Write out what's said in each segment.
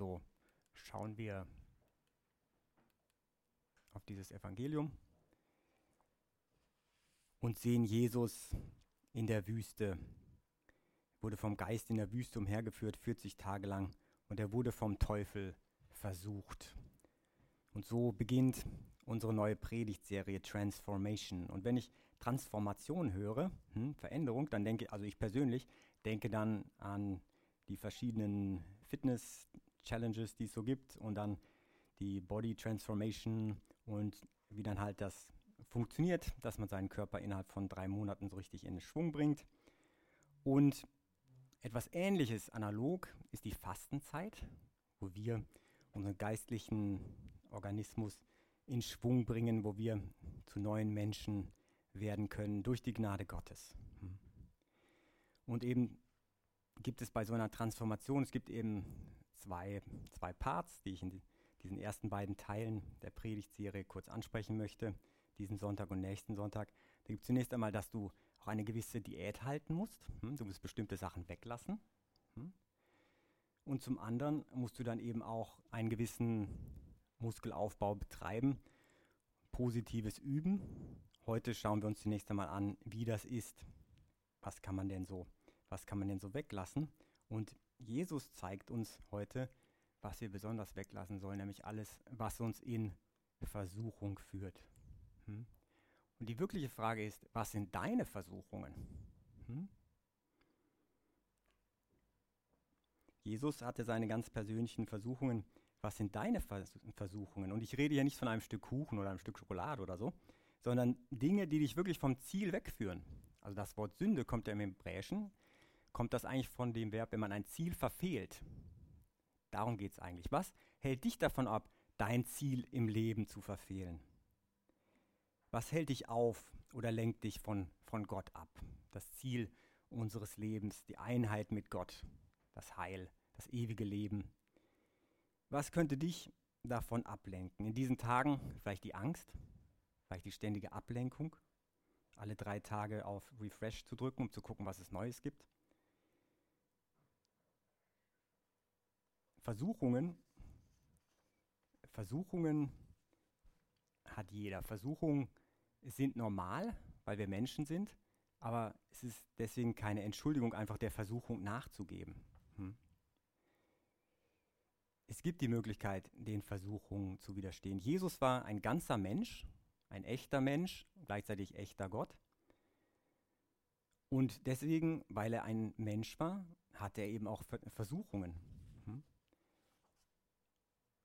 so schauen wir auf dieses Evangelium und sehen Jesus in der Wüste. Wurde vom Geist in der Wüste umhergeführt, 40 Tage lang, und er wurde vom Teufel versucht. Und so beginnt unsere neue Predigtserie Transformation. Und wenn ich Transformation höre, hm, Veränderung, dann denke ich, also ich persönlich denke dann an die verschiedenen Fitness-Challenges, die es so gibt und dann die Body Transformation und wie dann halt das funktioniert, dass man seinen Körper innerhalb von drei Monaten so richtig in Schwung bringt. Und etwas Ähnliches analog ist die Fastenzeit, wo wir unseren geistlichen Organismus in Schwung bringen, wo wir zu neuen Menschen werden können durch die Gnade Gottes. Hm. Und eben gibt es bei so einer Transformation, es gibt eben zwei, zwei Parts, die ich in diesen ersten beiden Teilen der Predigtserie kurz ansprechen möchte, diesen Sonntag und nächsten Sonntag. Da gibt es zunächst einmal, dass du auch eine gewisse Diät halten musst. Hm? Du musst bestimmte Sachen weglassen. Hm? Und zum anderen musst du dann eben auch einen gewissen Muskelaufbau betreiben, positives Üben. Heute schauen wir uns zunächst einmal an, wie das ist. Was kann man denn so, was kann man denn so weglassen? Und Jesus zeigt uns heute, was wir besonders weglassen sollen, nämlich alles, was uns in Versuchung führt. Hm? Und die wirkliche Frage ist, was sind deine Versuchungen? Hm? Jesus hatte seine ganz persönlichen Versuchungen. Was sind deine Vers Versuchungen? Und ich rede hier nicht von einem Stück Kuchen oder einem Stück Schokolade oder so, sondern Dinge, die dich wirklich vom Ziel wegführen. Also das Wort Sünde kommt ja im Hebräischen, kommt das eigentlich von dem Verb, wenn man ein Ziel verfehlt. Darum geht es eigentlich. Was hält dich davon ab, dein Ziel im Leben zu verfehlen? Was hält dich auf oder lenkt dich von, von Gott ab? Das Ziel unseres Lebens, die Einheit mit Gott, das Heil, das ewige Leben. Was könnte dich davon ablenken? In diesen Tagen vielleicht die Angst, vielleicht die ständige Ablenkung, alle drei Tage auf Refresh zu drücken, um zu gucken, was es Neues gibt. Versuchungen, Versuchungen hat jeder. Versuchungen sind normal, weil wir Menschen sind, aber es ist deswegen keine Entschuldigung, einfach der Versuchung nachzugeben. Hm? Es gibt die Möglichkeit, den Versuchungen zu widerstehen. Jesus war ein ganzer Mensch, ein echter Mensch, gleichzeitig echter Gott. Und deswegen, weil er ein Mensch war, hatte er eben auch Versuchungen.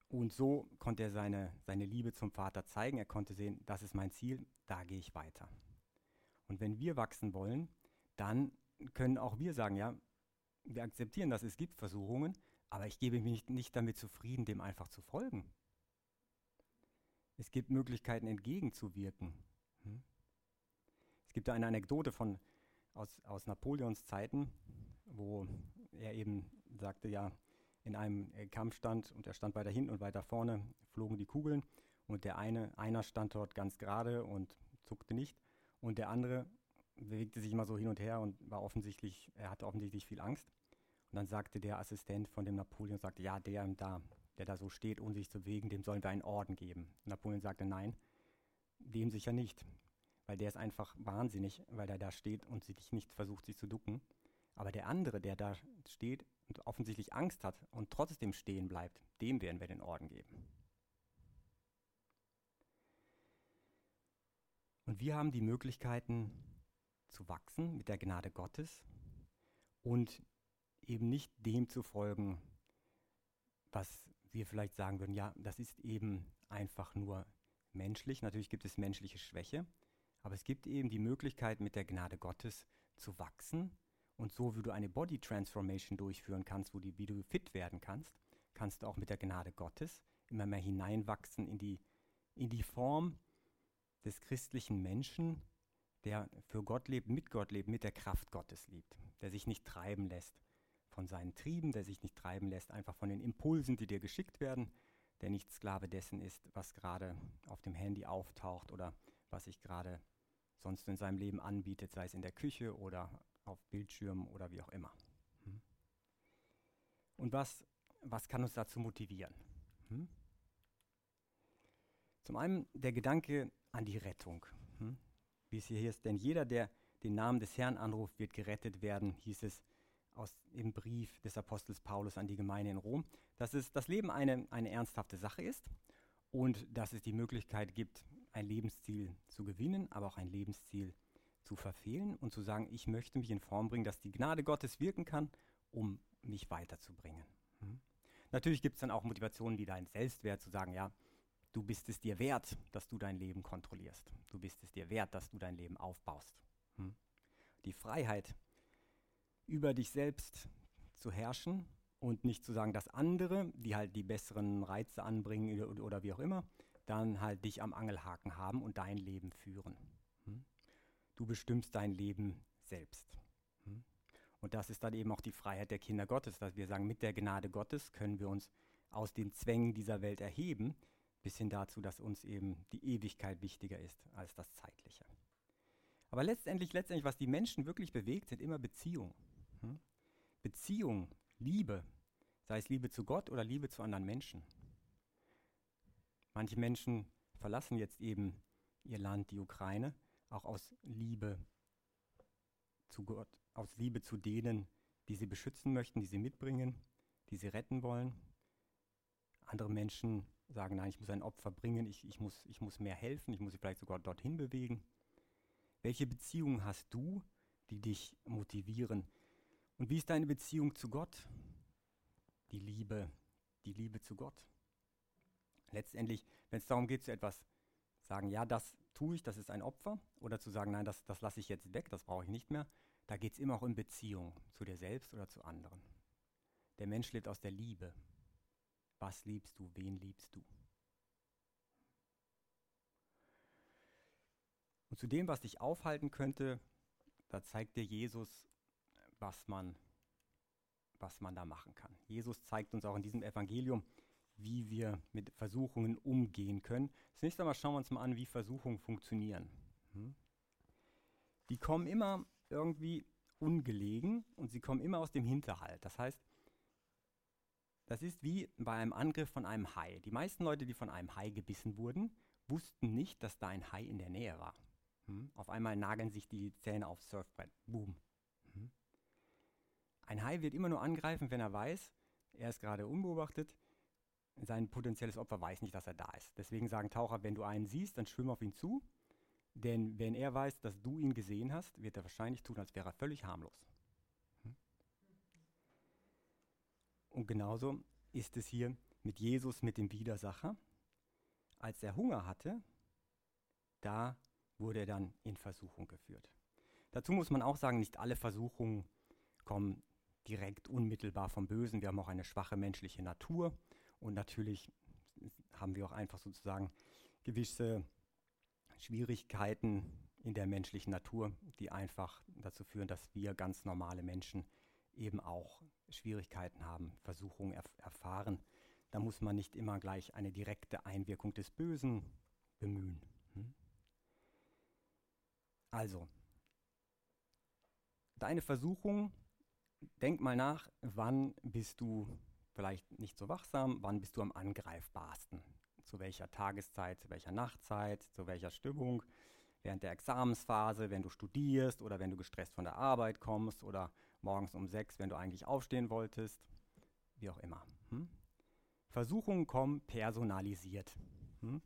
Und so konnte er seine, seine Liebe zum Vater zeigen. Er konnte sehen, das ist mein Ziel, da gehe ich weiter. Und wenn wir wachsen wollen, dann können auch wir sagen, ja, wir akzeptieren, dass es gibt Versuchungen, aber ich gebe mich nicht, nicht damit zufrieden, dem einfach zu folgen. Es gibt Möglichkeiten, entgegenzuwirken. Hm? Es gibt da eine Anekdote von, aus, aus Napoleons Zeiten, wo er eben sagte, ja, in einem äh, Kampf stand und er stand weiter hinten und weiter vorne, flogen die Kugeln und der eine, einer stand dort ganz gerade und zuckte nicht und der andere bewegte sich immer so hin und her und war offensichtlich, er hatte offensichtlich viel Angst. Und dann sagte der Assistent von dem Napoleon, sagte, ja, der da, der da so steht, ohne sich zu bewegen, dem sollen wir einen Orden geben. Napoleon sagte, nein, dem sicher nicht, weil der ist einfach wahnsinnig, weil er da steht und sich nicht versucht, sich zu ducken. Aber der andere, der da steht, und offensichtlich Angst hat und trotzdem stehen bleibt, dem werden wir den Orden geben. Und wir haben die Möglichkeiten zu wachsen mit der Gnade Gottes und eben nicht dem zu folgen, was wir vielleicht sagen würden, ja, das ist eben einfach nur menschlich. Natürlich gibt es menschliche Schwäche, aber es gibt eben die Möglichkeit, mit der Gnade Gottes zu wachsen und so, wie du eine Body Transformation durchführen kannst, wo die, wie du fit werden kannst, kannst du auch mit der Gnade Gottes immer mehr hineinwachsen in die, in die Form des christlichen Menschen, der für Gott lebt, mit Gott lebt, mit der Kraft Gottes lebt, der sich nicht treiben lässt von seinen Trieben, der sich nicht treiben lässt einfach von den Impulsen, die dir geschickt werden, der nicht Sklave dessen ist, was gerade auf dem Handy auftaucht oder was sich gerade sonst in seinem Leben anbietet, sei es in der Küche oder auf Bildschirmen oder wie auch immer. Hm? Und was, was kann uns dazu motivieren? Hm? Zum einen der Gedanke an die Rettung. Hm? Wie es hier ist, denn jeder, der den Namen des Herrn anruft, wird gerettet werden, hieß es aus dem Brief des Apostels Paulus an die Gemeinde in Rom, dass es das Leben eine, eine ernsthafte Sache ist und dass es die Möglichkeit gibt, ein Lebensziel zu gewinnen, aber auch ein Lebensziel zu verfehlen und zu sagen, ich möchte mich in Form bringen, dass die Gnade Gottes wirken kann, um mich weiterzubringen. Hm? Natürlich gibt es dann auch Motivationen wie dein Selbstwert zu sagen, ja, du bist es dir wert, dass du dein Leben kontrollierst. Du bist es dir wert, dass du dein Leben aufbaust. Hm? Die Freiheit, über dich selbst zu herrschen und nicht zu sagen, dass andere, die halt die besseren Reize anbringen oder, oder wie auch immer, dann halt dich am Angelhaken haben und dein Leben führen. Du bestimmst dein Leben selbst. Hm? Und das ist dann eben auch die Freiheit der Kinder Gottes, dass wir sagen, mit der Gnade Gottes können wir uns aus den Zwängen dieser Welt erheben, bis hin dazu, dass uns eben die Ewigkeit wichtiger ist als das Zeitliche. Aber letztendlich, letztendlich, was die Menschen wirklich bewegt, sind immer Beziehungen. Hm? Beziehung, Liebe, sei es Liebe zu Gott oder Liebe zu anderen Menschen. Manche Menschen verlassen jetzt eben ihr Land, die Ukraine, auch aus Liebe zu Gott, aus Liebe zu denen, die sie beschützen möchten, die sie mitbringen, die sie retten wollen. Andere Menschen sagen, nein, ich muss ein Opfer bringen, ich, ich, muss, ich muss mehr helfen, ich muss sie vielleicht sogar dorthin bewegen. Welche Beziehungen hast du, die dich motivieren? Und wie ist deine Beziehung zu Gott? Die Liebe, die Liebe zu Gott. Letztendlich, wenn es darum geht, zu etwas sagen, ja, das tue ich, das ist ein Opfer, oder zu sagen, nein, das, das lasse ich jetzt weg, das brauche ich nicht mehr, da geht es immer auch um Beziehung zu dir selbst oder zu anderen. Der Mensch lebt aus der Liebe. Was liebst du? Wen liebst du? Und zu dem, was dich aufhalten könnte, da zeigt dir Jesus, was man, was man da machen kann. Jesus zeigt uns auch in diesem Evangelium, wie wir mit Versuchungen umgehen können. Zunächst einmal schauen wir uns mal an, wie Versuchungen funktionieren. Hm? Die kommen immer irgendwie ungelegen und sie kommen immer aus dem Hinterhalt. Das heißt, das ist wie bei einem Angriff von einem Hai. Die meisten Leute, die von einem Hai gebissen wurden, wussten nicht, dass da ein Hai in der Nähe war. Hm? Auf einmal nageln sich die Zähne aufs Surfbrett. Boom. Hm? Ein Hai wird immer nur angreifen, wenn er weiß, er ist gerade unbeobachtet. Sein potenzielles Opfer weiß nicht, dass er da ist. Deswegen sagen Taucher, wenn du einen siehst, dann schwimm auf ihn zu. Denn wenn er weiß, dass du ihn gesehen hast, wird er wahrscheinlich tun, als wäre er völlig harmlos. Und genauso ist es hier mit Jesus, mit dem Widersacher. Als er Hunger hatte, da wurde er dann in Versuchung geführt. Dazu muss man auch sagen, nicht alle Versuchungen kommen direkt unmittelbar vom Bösen. Wir haben auch eine schwache menschliche Natur und natürlich haben wir auch einfach sozusagen gewisse Schwierigkeiten in der menschlichen Natur, die einfach dazu führen, dass wir ganz normale Menschen eben auch Schwierigkeiten haben, Versuchungen erf erfahren. Da muss man nicht immer gleich eine direkte Einwirkung des Bösen bemühen. Hm? Also, deine Versuchung, denk mal nach, wann bist du vielleicht nicht so wachsam, wann bist du am angreifbarsten? Zu welcher Tageszeit, zu welcher Nachtzeit, zu welcher Stimmung? Während der Examensphase, wenn du studierst oder wenn du gestresst von der Arbeit kommst oder morgens um sechs, wenn du eigentlich aufstehen wolltest, wie auch immer. Hm? Versuchungen kommen personalisiert. Hm?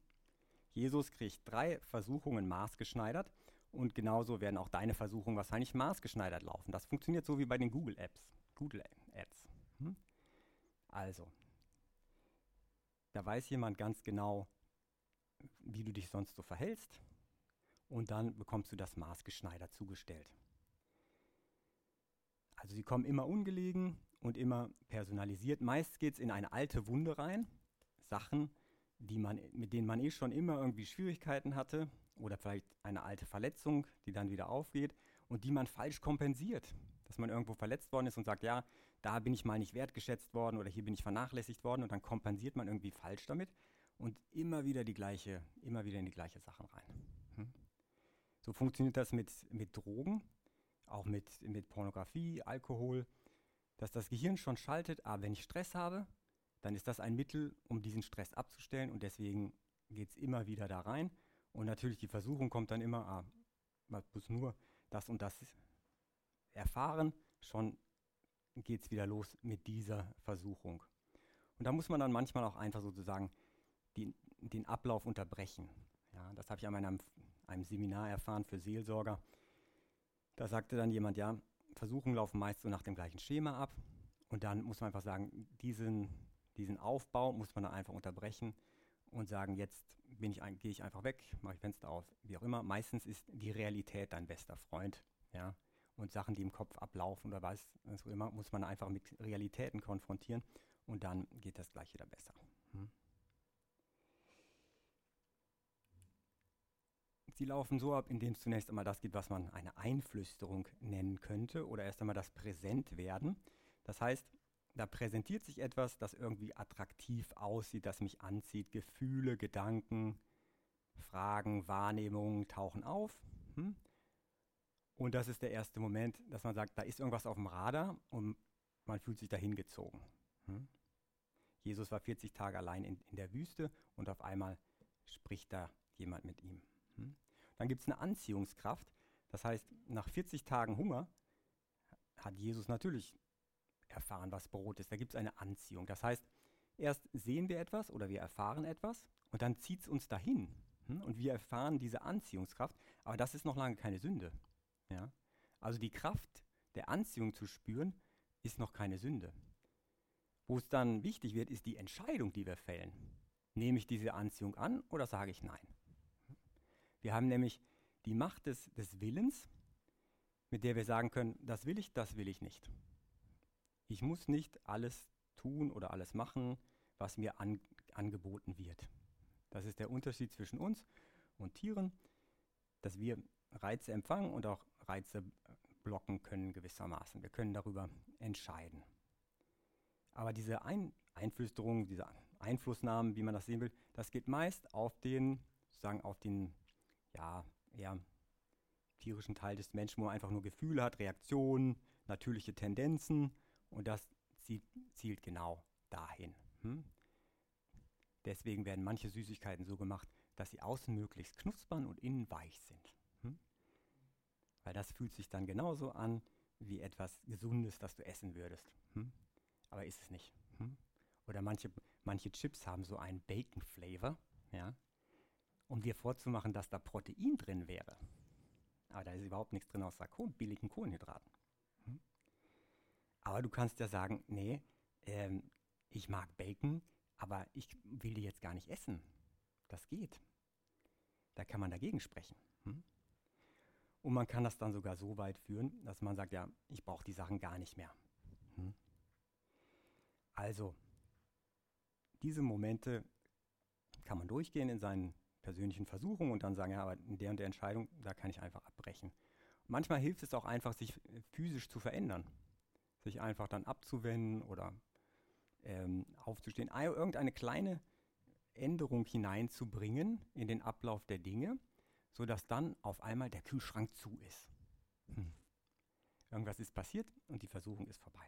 Jesus kriegt drei Versuchungen maßgeschneidert und genauso werden auch deine Versuchungen wahrscheinlich maßgeschneidert laufen. Das funktioniert so wie bei den Google Apps, Google Ads. Hm? Also, da weiß jemand ganz genau, wie du dich sonst so verhältst und dann bekommst du das maßgeschneidert zugestellt. Also sie kommen immer ungelegen und immer personalisiert. Meist geht es in eine alte Wunde rein, Sachen, die man, mit denen man eh schon immer irgendwie Schwierigkeiten hatte oder vielleicht eine alte Verletzung, die dann wieder aufgeht und die man falsch kompensiert. Dass man irgendwo verletzt worden ist und sagt, ja, da bin ich mal nicht wertgeschätzt worden oder hier bin ich vernachlässigt worden und dann kompensiert man irgendwie falsch damit und immer wieder die gleiche, immer wieder in die gleiche Sachen rein. Hm? So funktioniert das mit, mit Drogen auch mit, mit Pornografie, Alkohol, dass das Gehirn schon schaltet, ah, wenn ich Stress habe, dann ist das ein Mittel, um diesen Stress abzustellen und deswegen geht es immer wieder da rein. Und natürlich die Versuchung kommt dann immer, ah, man muss nur das und das erfahren, schon geht es wieder los mit dieser Versuchung. Und da muss man dann manchmal auch einfach sozusagen die, den Ablauf unterbrechen. Ja, das habe ich an meinem, einem Seminar erfahren für Seelsorger. Da sagte dann jemand, ja, Versuchungen laufen meist so nach dem gleichen Schema ab. Und dann muss man einfach sagen, diesen, diesen Aufbau muss man dann einfach unterbrechen und sagen, jetzt bin ich gehe ich einfach weg, mache ich Fenster auf, wie auch immer. Meistens ist die Realität dein bester Freund. Ja? Und Sachen, die im Kopf ablaufen oder was, auch immer, muss man einfach mit Realitäten konfrontieren und dann geht das gleich wieder besser. Hm? Sie laufen so ab, indem es zunächst einmal das gibt, was man eine Einflüsterung nennen könnte oder erst einmal das Präsentwerden. Das heißt, da präsentiert sich etwas, das irgendwie attraktiv aussieht, das mich anzieht. Gefühle, Gedanken, Fragen, Wahrnehmungen tauchen auf. Hm? Und das ist der erste Moment, dass man sagt, da ist irgendwas auf dem Radar und man fühlt sich dahin gezogen. Hm? Jesus war 40 Tage allein in, in, der Wüste und auf einmal spricht da jemand mit ihm. Hm? Dann gibt es eine Anziehungskraft. Das heißt, nach 40 Tagen Hunger hat Jesus natürlich erfahren, was Brot ist. Da gibt es eine Anziehung. Das heißt, erst sehen wir etwas oder wir erfahren etwas und dann zieht es uns dahin. Hm? Und wir erfahren diese Anziehungskraft, aber das ist noch lange keine Sünde. Ja? Also die Kraft der Anziehung zu spüren, ist noch keine Sünde. Wo es dann wichtig wird, ist die Entscheidung, die wir fällen. Nehme ich diese Anziehung an oder sage ich nein? Wir haben nämlich die Macht des, des Willens, mit der wir sagen können, das will ich, das will ich nicht. Ich muss nicht alles tun oder alles machen, was mir an, angeboten wird. Das ist der Unterschied zwischen uns und Tieren, dass wir Reize empfangen und auch Reize blocken können gewissermaßen. Wir können darüber entscheiden. Aber diese Ein Einflüsterung, diese Einflussnahmen, wie man das sehen will, das geht meist auf den, sozusagen auf den ja, eher tierischen Teil des Menschen, wo man einfach nur Gefühle hat, Reaktionen, natürliche Tendenzen und das zielt, zielt genau dahin. Hm? Deswegen werden manche Süßigkeiten so gemacht, dass sie außen möglichst knuspern und innen weich sind. Weil das fühlt sich dann genauso an wie etwas Gesundes, das du essen würdest. Hm? Aber ist es nicht. Hm? Oder manche, manche Chips haben so einen Bacon-Flavor. Ja? um dir vorzumachen, dass da Protein drin wäre. Aber da ist überhaupt nichts drin außer Kohlen, billigen Kohlenhydraten. Hm? Aber du kannst ja sagen, nee, ähm, ich mag Bacon, aber ich will die jetzt gar nicht essen. Das geht. Da kann man dagegen sprechen. Hm? Und man kann das dann sogar so weit führen, dass man sagt, ja, ich brauche die Sachen gar nicht mehr. Hm? Also, diese Momente kann man durchgehen in seinen persönlichen Versuchung und dann sagen, ja, aber in der und der Entscheidung, da kann ich einfach abbrechen. Manchmal hilft es auch einfach, sich physisch zu verändern, sich einfach dann abzuwenden oder ähm, aufzustehen, irgendeine kleine Änderung hineinzubringen in den Ablauf der Dinge, sodass dann auf einmal der Kühlschrank zu ist. Hm. Irgendwas ist passiert und die Versuchung ist vorbei.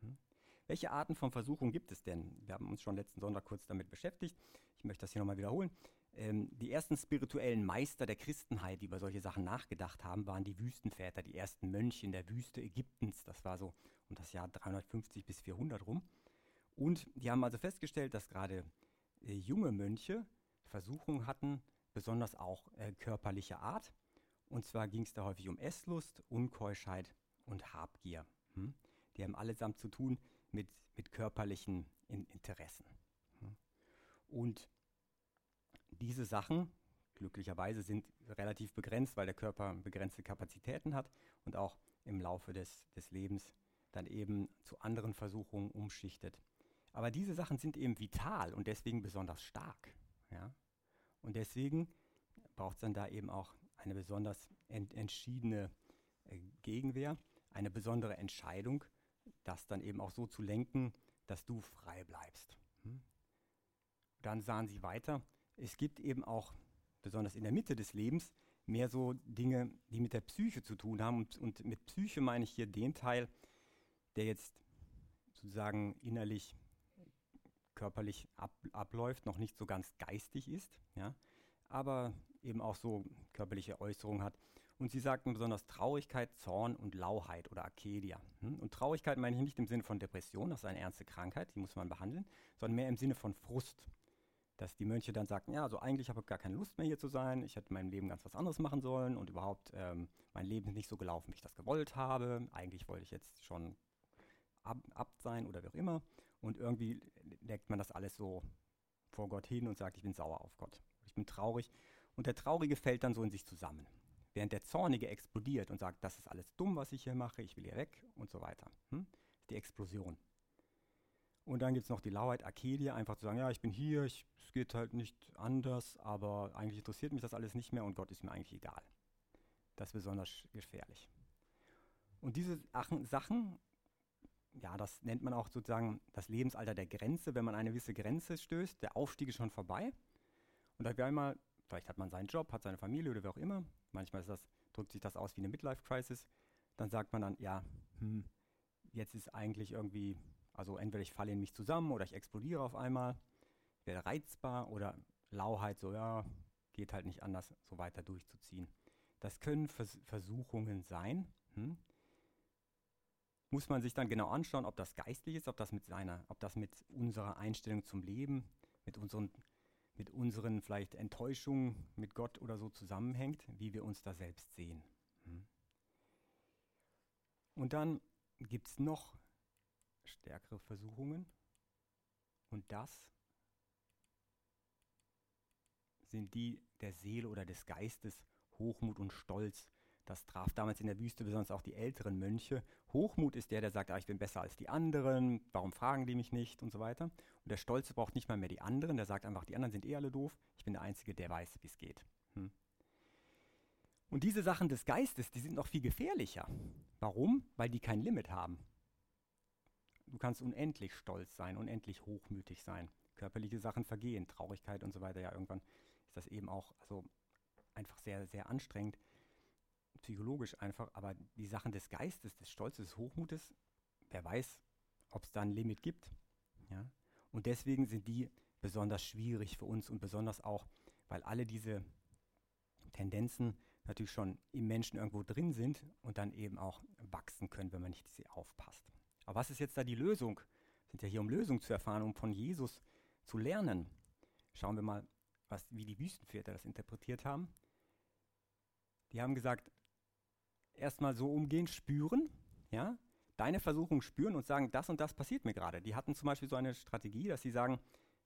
Hm. Welche Arten von Versuchung gibt es denn? Wir haben uns schon letzten Sonntag kurz damit beschäftigt. Ich möchte das hier nochmal wiederholen. Ähm, die ersten spirituellen Meister der Christenheit, die über solche Sachen nachgedacht haben, waren die Wüstenväter, die ersten Mönche in der Wüste Ägyptens. Das war so um das Jahr 350 bis 400 rum. Und die haben also festgestellt, dass gerade äh, junge Mönche Versuchungen hatten, besonders auch äh, körperlicher Art. Und zwar ging es da häufig um Esslust, Unkeuschheit und Habgier. Hm? Die haben allesamt zu tun mit, mit körperlichen in Interessen. Hm? Und diese Sachen, glücklicherweise, sind relativ begrenzt, weil der Körper begrenzte Kapazitäten hat und auch im Laufe des, des Lebens dann eben zu anderen Versuchungen umschichtet. Aber diese Sachen sind eben vital und deswegen besonders stark. Ja? Und deswegen braucht es dann da eben auch eine besonders ent entschiedene äh, Gegenwehr, eine besondere Entscheidung, das dann eben auch so zu lenken, dass du frei bleibst. Hm? Dann sahen sie weiter, es gibt eben auch, besonders in der Mitte des Lebens, mehr so Dinge, die mit der Psyche zu tun haben. Und, und mit Psyche meine ich hier den Teil, der jetzt sozusagen innerlich körperlich ab, abläuft, noch nicht so ganz geistig ist, ja, aber eben auch so körperliche Äußerungen hat. Und sie sagten besonders Traurigkeit, Zorn und Lauheit oder Akedia. Hm? Und Traurigkeit meine ich nicht im Sinne von Depression, das ist eine ernste Krankheit, die muss man behandeln, sondern mehr im Sinne von Frust. Dass die Mönche dann sagten, ja, also eigentlich habe ich gar keine Lust mehr hier zu sein, ich hätte in meinem Leben ganz was anderes machen sollen und überhaupt ähm, mein Leben ist nicht so gelaufen, wie ich das gewollt habe. Eigentlich wollte ich jetzt schon Ab Abt sein oder wie auch immer. Und irgendwie legt man das alles so vor Gott hin und sagt, ich bin sauer auf Gott. Ich bin traurig. Und der Traurige fällt dann so in sich zusammen. Während der Zornige explodiert und sagt, das ist alles dumm, was ich hier mache, ich will hier weg und so weiter. Hm? Die Explosion. Und dann gibt es noch die Lauheit Akedia, einfach zu sagen, ja, ich bin hier, ich, es geht halt nicht anders, aber eigentlich interessiert mich das alles nicht mehr und Gott ist mir eigentlich egal. Das ist besonders gefährlich. Und diese Sachen ja, das nennt man auch sozusagen das Lebensalter der Grenze. Wenn man eine gewisse Grenze stößt, der Aufstieg ist schon vorbei. Und da wäre einmal, vielleicht hat man seinen Job, hat seine Familie oder wie auch immer. Manchmal das, drückt sich das aus wie eine Midlife-Crisis. Dann sagt man dann, ja, hm, jetzt ist eigentlich irgendwie, also entweder ich falle in mich zusammen oder ich explodiere auf einmal, werde reizbar oder Lauheit, so ja, geht halt nicht anders, so weiter durchzuziehen. Das können Vers Versuchungen sein. Hm? Muss man sich dann genau anschauen, ob das geistlich ist, ob das mit seiner, ob das mit unserer Einstellung zum Leben, mit unseren, mit unseren vielleicht Enttäuschungen mit Gott oder so zusammenhängt, wie wir uns da selbst sehen. Hm. Und dann gibt es noch stärkere Versuchungen. Und das sind die der Seele oder des Geistes, Hochmut und Stolz, das traf damals in der Wüste besonders auch die älteren Mönche. Hochmut ist der, der sagt, ah, ich bin besser als die anderen, warum fragen die mich nicht und so weiter. Und der Stolze braucht nicht mal mehr die anderen, der sagt einfach, die anderen sind eh alle doof, ich bin der Einzige, der weiß, wie es geht. Hm. Und diese Sachen des Geistes, die sind noch viel gefährlicher. Warum? Weil die kein Limit haben. Du kannst unendlich stolz sein, unendlich hochmütig sein. Körperliche Sachen vergehen, Traurigkeit und so weiter. Ja, irgendwann ist das eben auch also einfach sehr, sehr anstrengend psychologisch einfach, aber die Sachen des Geistes, des Stolzes, des Hochmutes, wer weiß, ob es da ein Limit gibt. Ja? Und deswegen sind die besonders schwierig für uns und besonders auch, weil alle diese Tendenzen natürlich schon im Menschen irgendwo drin sind und dann eben auch wachsen können, wenn man nicht sie aufpasst. Aber was ist jetzt da die Lösung? Wir sind ja hier, um Lösung zu erfahren, um von Jesus zu lernen. Schauen wir mal, was, wie die Wüstenväter das interpretiert haben. Die haben gesagt, erstmal so umgehen, spüren, ja, deine Versuchung spüren und sagen, das und das passiert mir gerade. Die hatten zum Beispiel so eine Strategie, dass sie sagen,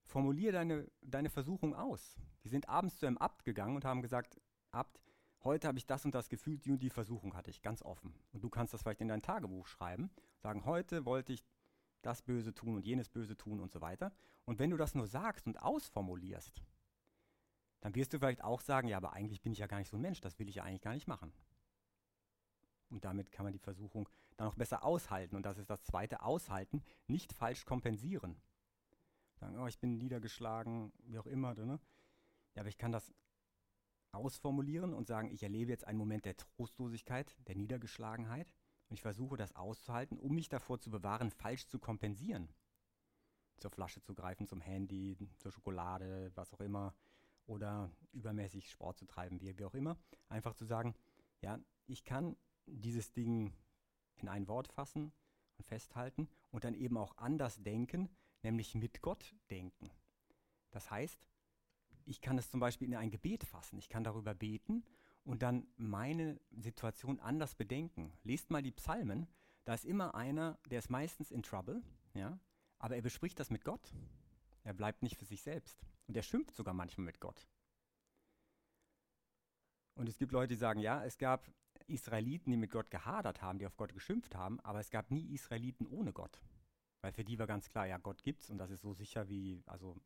formuliere deine, deine Versuchung aus. Die sind abends zu einem Abt gegangen und haben gesagt, Abt, heute habe ich das und das gefühlt, die und die Versuchung hatte ich, ganz offen. Und du kannst das vielleicht in dein Tagebuch schreiben, sagen, heute wollte ich das Böse tun und jenes Böse tun und so weiter. Und wenn du das nur sagst und ausformulierst, dann wirst du vielleicht auch sagen, ja, aber eigentlich bin ich ja gar nicht so ein Mensch, das will ich ja eigentlich gar nicht machen. Und damit kann man die Versuchung dann auch besser aushalten. Und das ist das zweite, aushalten, nicht falsch kompensieren. Sagen, oh, ich bin niedergeschlagen, wie auch immer. Ne? Ja, aber ich kann das ausformulieren und sagen, ich erlebe jetzt einen Moment der Trostlosigkeit, der Niedergeschlagenheit. Und ich versuche das auszuhalten, um mich davor zu bewahren, falsch zu kompensieren. Zur Flasche zu greifen, zum Handy, zur Schokolade, was auch immer. Oder übermäßig Sport zu treiben, wie, wie auch immer. Einfach zu sagen, ja, ich kann dieses Ding in ein Wort fassen und festhalten und dann eben auch anders denken, nämlich mit Gott denken. Das heißt, ich kann es zum Beispiel in ein Gebet fassen, ich kann darüber beten und dann meine Situation anders bedenken. Lest mal die Psalmen, da ist immer einer, der ist meistens in Trouble, ja, aber er bespricht das mit Gott. Er bleibt nicht für sich selbst und er schimpft sogar manchmal mit Gott. Und es gibt Leute, die sagen, ja, es gab Israeliten, die mit Gott gehadert haben, die auf Gott geschimpft haben, aber es gab nie Israeliten ohne Gott. Weil für die war ganz klar, ja, Gott gibt's und das ist so sicher wie, also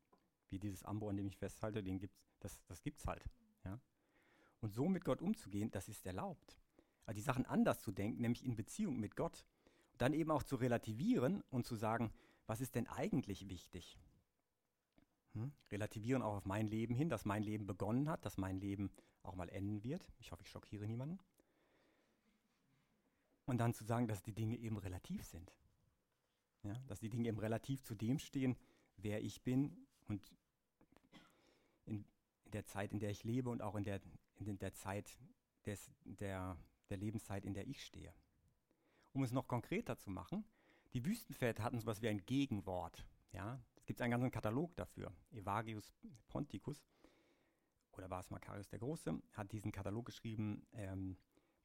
wie dieses Ambo, an dem ich festhalte, den gibt's, das, das gibt's halt. Ja? Und so mit Gott umzugehen, das ist erlaubt. Also die Sachen anders zu denken, nämlich in Beziehung mit Gott. Und dann eben auch zu relativieren und zu sagen, was ist denn eigentlich wichtig? Hm? Relativieren auch auf mein Leben hin, dass mein Leben begonnen hat, dass mein Leben auch mal enden wird. Ich hoffe, ich schockiere niemanden. Und dann zu sagen, dass die Dinge eben relativ sind. Ja, dass die Dinge eben relativ zu dem stehen, wer ich bin und in, der Zeit, in der ich lebe und auch in der, in der Zeit des, der, der Lebenszeit, in der ich stehe. Um es noch konkreter zu machen, die Wüstenväter hatten sowas wie ein Gegenwort. Ja? Es gibt einen ganzen Katalog dafür. Evagrius Ponticus, oder war es Makarius der Große, hat diesen Katalog geschrieben, ähm,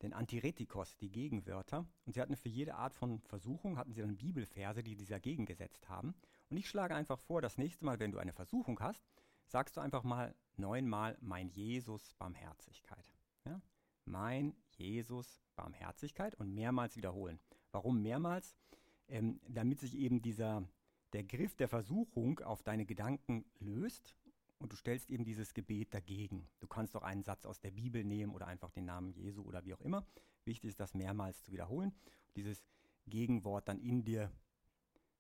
den Antiretikos, die Gegenwörter. Und sie hatten für jede Art von Versuchung, hatten sie dann Bibelverse, die dieser gegengesetzt haben. Und ich schlage einfach vor, das nächste Mal, wenn du eine Versuchung hast, sagst du einfach mal neunmal mein Jesus Barmherzigkeit. Ja? Mein Jesus Barmherzigkeit und mehrmals wiederholen. Warum mehrmals? Ähm, damit sich eben dieser, der Griff der Versuchung auf deine Gedanken löst und du stellst eben dieses Gebet dagegen. Du kannst auch einen Satz aus der Bibel nehmen oder einfach den Namen Jesu oder wie auch immer. Wichtig ist, das mehrmals zu wiederholen, dieses Gegenwort dann in dir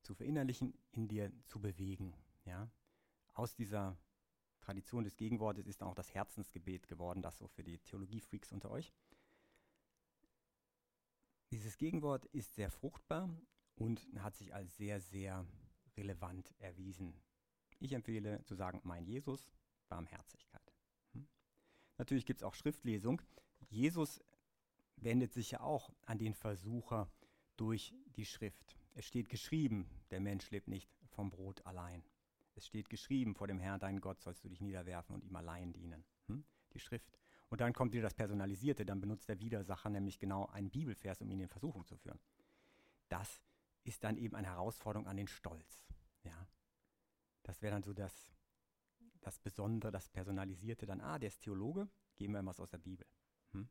zu verinnerlichen, in dir zu bewegen. Ja? Aus dieser Tradition des Gegenwortes ist dann auch das Herzensgebet geworden, das so für die Theologiefreaks unter euch. Dieses Gegenwort ist sehr fruchtbar und hat sich als sehr, sehr relevant erwiesen ich empfehle zu sagen, mein Jesus, Barmherzigkeit. Hm? Natürlich gibt es auch Schriftlesung. Jesus wendet sich ja auch an den Versucher durch die Schrift. Es steht geschrieben, der Mensch lebt nicht vom Brot allein. Es steht geschrieben, vor dem Herrn, dein Gott, sollst du dich niederwerfen und ihm allein dienen. Hm? Die Schrift. Und dann kommt wieder das Personalisierte, dann benutzt der Widersacher nämlich genau einen Bibelvers, um ihn in Versuchung zu führen. Das ist dann eben eine Herausforderung an den Stolz. Ja? Das wäre dann so das, das Besondere, das Personalisierte. Dann, ah, der ist Theologe, geben wir was aus der Bibel. Hm?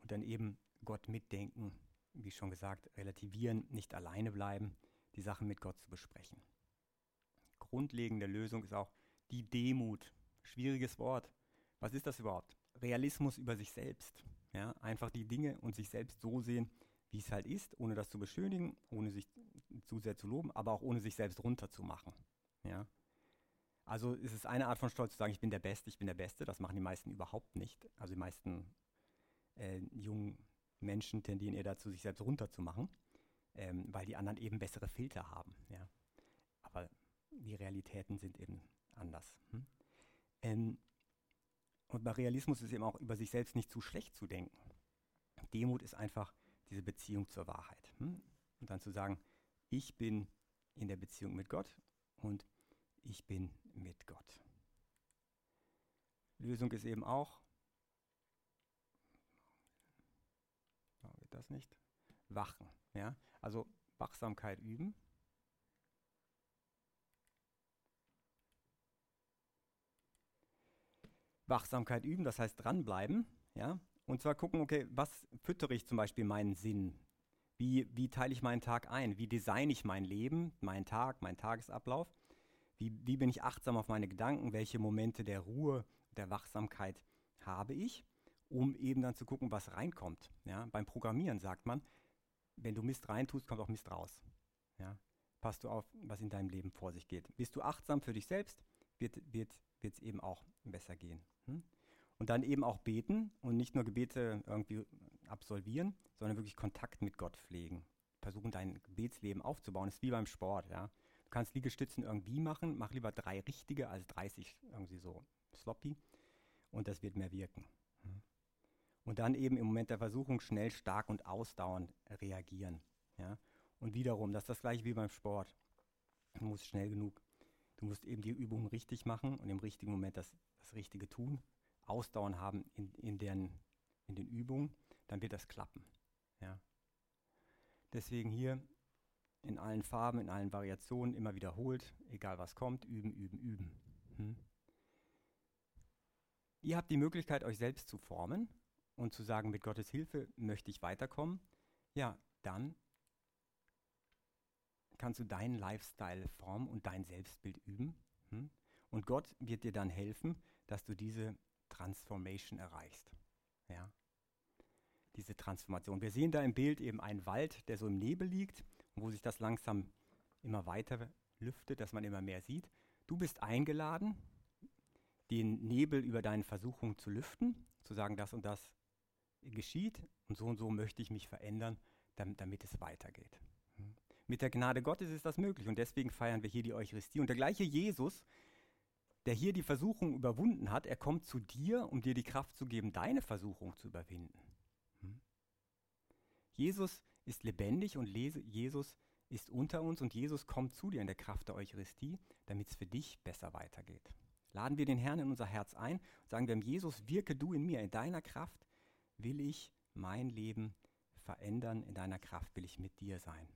Und dann eben Gott mitdenken, wie schon gesagt, relativieren, nicht alleine bleiben, die Sachen mit Gott zu besprechen. Grundlegende Lösung ist auch die Demut. Schwieriges Wort. Was ist das überhaupt? Realismus über sich selbst. Ja, einfach die Dinge und sich selbst so sehen, wie es halt ist, ohne das zu beschönigen, ohne sich zu sehr zu loben, aber auch ohne sich selbst runterzumachen. Ja? Also ist es eine Art von Stolz zu sagen, ich bin der Beste, ich bin der Beste. Das machen die meisten überhaupt nicht. Also die meisten äh, jungen Menschen tendieren eher dazu, sich selbst runterzumachen, ähm, weil die anderen eben bessere Filter haben. Ja? Aber die Realitäten sind eben anders. Hm? Ähm, und bei Realismus ist eben auch über sich selbst nicht zu schlecht zu denken. Demut ist einfach diese Beziehung zur Wahrheit. Hm? Und dann zu sagen, ich bin in der Beziehung mit Gott und ich bin mit Gott. Lösung ist eben auch, warum geht das nicht? Wachen. Ja? Also Wachsamkeit üben. Wachsamkeit üben, das heißt dranbleiben. Ja? Und zwar gucken, okay, was füttere ich zum Beispiel meinen Sinn? Wie, wie teile ich meinen Tag ein? Wie designe ich mein Leben, meinen Tag, meinen Tagesablauf? Wie, wie bin ich achtsam auf meine Gedanken? Welche Momente der Ruhe, der Wachsamkeit habe ich? Um eben dann zu gucken, was reinkommt. Ja? Beim Programmieren sagt man, wenn du Mist reintust, kommt auch Mist raus. Ja? Passt du auf, was in deinem Leben vor sich geht. Bist du achtsam für dich selbst, wird es wird, eben auch besser gehen. Hm? Und dann eben auch beten und nicht nur Gebete irgendwie absolvieren, sondern wirklich Kontakt mit Gott pflegen. Versuchen dein Gebetsleben aufzubauen. Das ist wie beim Sport, ja. Du kannst Liegestützen irgendwie machen, mach lieber drei richtige als 30 irgendwie so sloppy und das wird mehr wirken. Hm. Und dann eben im Moment der Versuchung schnell, stark und ausdauernd reagieren. Ja? Und wiederum, das ist das gleiche wie beim Sport. Du musst schnell genug, du musst eben die Übungen richtig machen und im richtigen Moment das, das Richtige tun Ausdauern haben in, in, den, in den Übungen, dann wird das klappen. Ja. Deswegen hier in allen Farben, in allen Variationen immer wiederholt, egal was kommt, üben, üben, üben. Hm. Ihr habt die Möglichkeit, euch selbst zu formen und zu sagen, mit Gottes Hilfe möchte ich weiterkommen. Ja, dann kannst du deinen Lifestyle formen und dein Selbstbild üben. Hm? Und Gott wird dir dann helfen, dass du diese Transformation erreichst. Ja? Diese Transformation. Wir sehen da im Bild eben einen Wald, der so im Nebel liegt, wo sich das langsam immer weiter lüftet, dass man immer mehr sieht. Du bist eingeladen, den Nebel über deine Versuchung zu lüften, zu sagen, das und das geschieht und so und so möchte ich mich verändern, damit es weitergeht. Hm? Mit der Gnade Gottes ist das möglich und deswegen feiern wir hier die Eucharistie. Und der gleiche Jesus, der hier die Versuchung überwunden hat, er kommt zu dir, um dir die Kraft zu geben, deine Versuchung zu überwinden. Hm? Jesus ist lebendig und Jesus ist unter uns und Jesus kommt zu dir in der Kraft der Eucharistie, damit es für dich besser weitergeht. Laden wir den Herrn in unser Herz ein und sagen wir, Jesus, wirke du in mir, in deiner Kraft will ich mein Leben verändern, in deiner Kraft will ich mit dir sein.